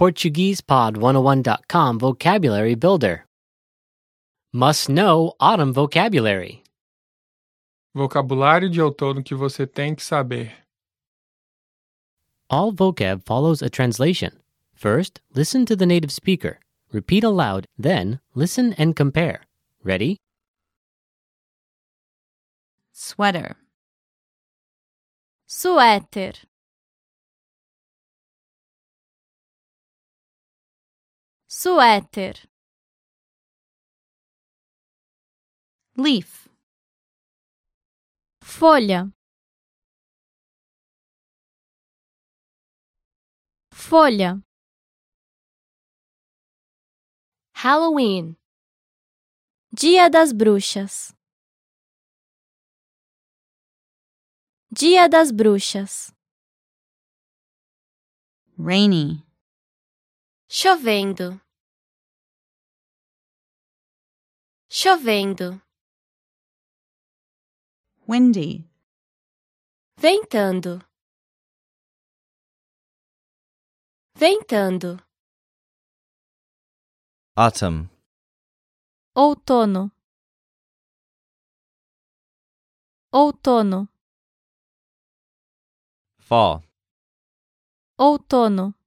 PortuguesePod101.com Vocabulary Builder. Must know autumn vocabulary. Vocabulário de outono que você tem que saber. All vocab follows a translation. First, listen to the native speaker. Repeat aloud, then, listen and compare. Ready? sweater suéter suéter. Leaf. Folha. Folha. Halloween. Dia das Bruxas. Dia das Bruxas. Rainy. Chovendo. Chovendo. Windy. Ventando. Ventando. Autumn. Outono. Outono. Fall. Outono.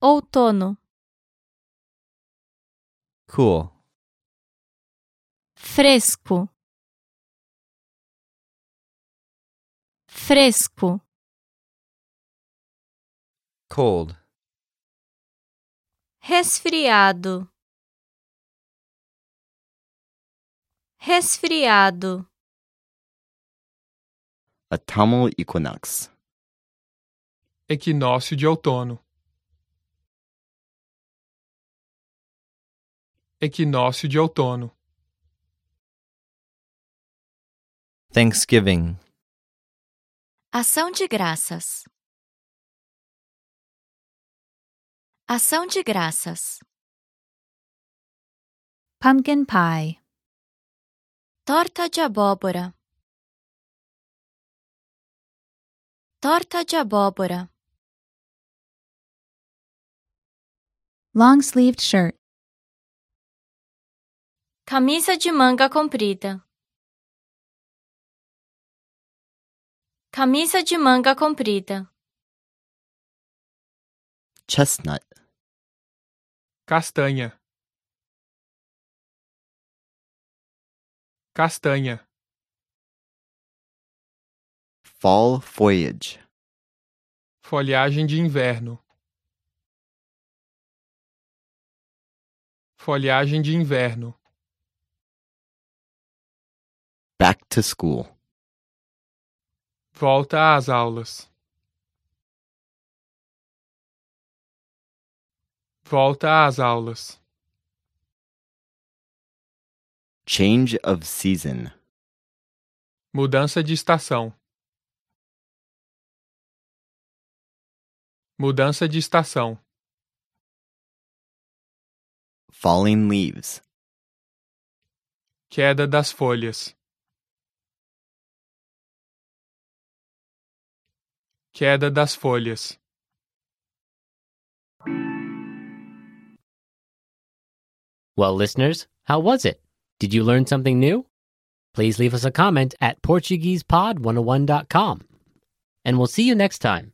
Outono. Cool. Fresco. Fresco. Cold. Resfriado. Resfriado. Autumnal equinox. Equinócio de outono. Equinócio de outono. Thanksgiving. Ação de graças. Ação de graças. Pumpkin pie. Torta de abóbora. Torta de abóbora. Long sleeved shirt. Camisa de manga comprida. Camisa de manga comprida. Chestnut. Castanha. Castanha. Fall foliage. Folhagem de inverno. Folhagem de inverno. Back to school. Volta às aulas. Volta às aulas. Change of season. Mudança de estação. Mudança de estação. Falling leaves. Queda das folhas. Queda das folhas. Well, listeners, how was it? Did you learn something new? Please leave us a comment at PortuguesePod101.com. And we'll see you next time.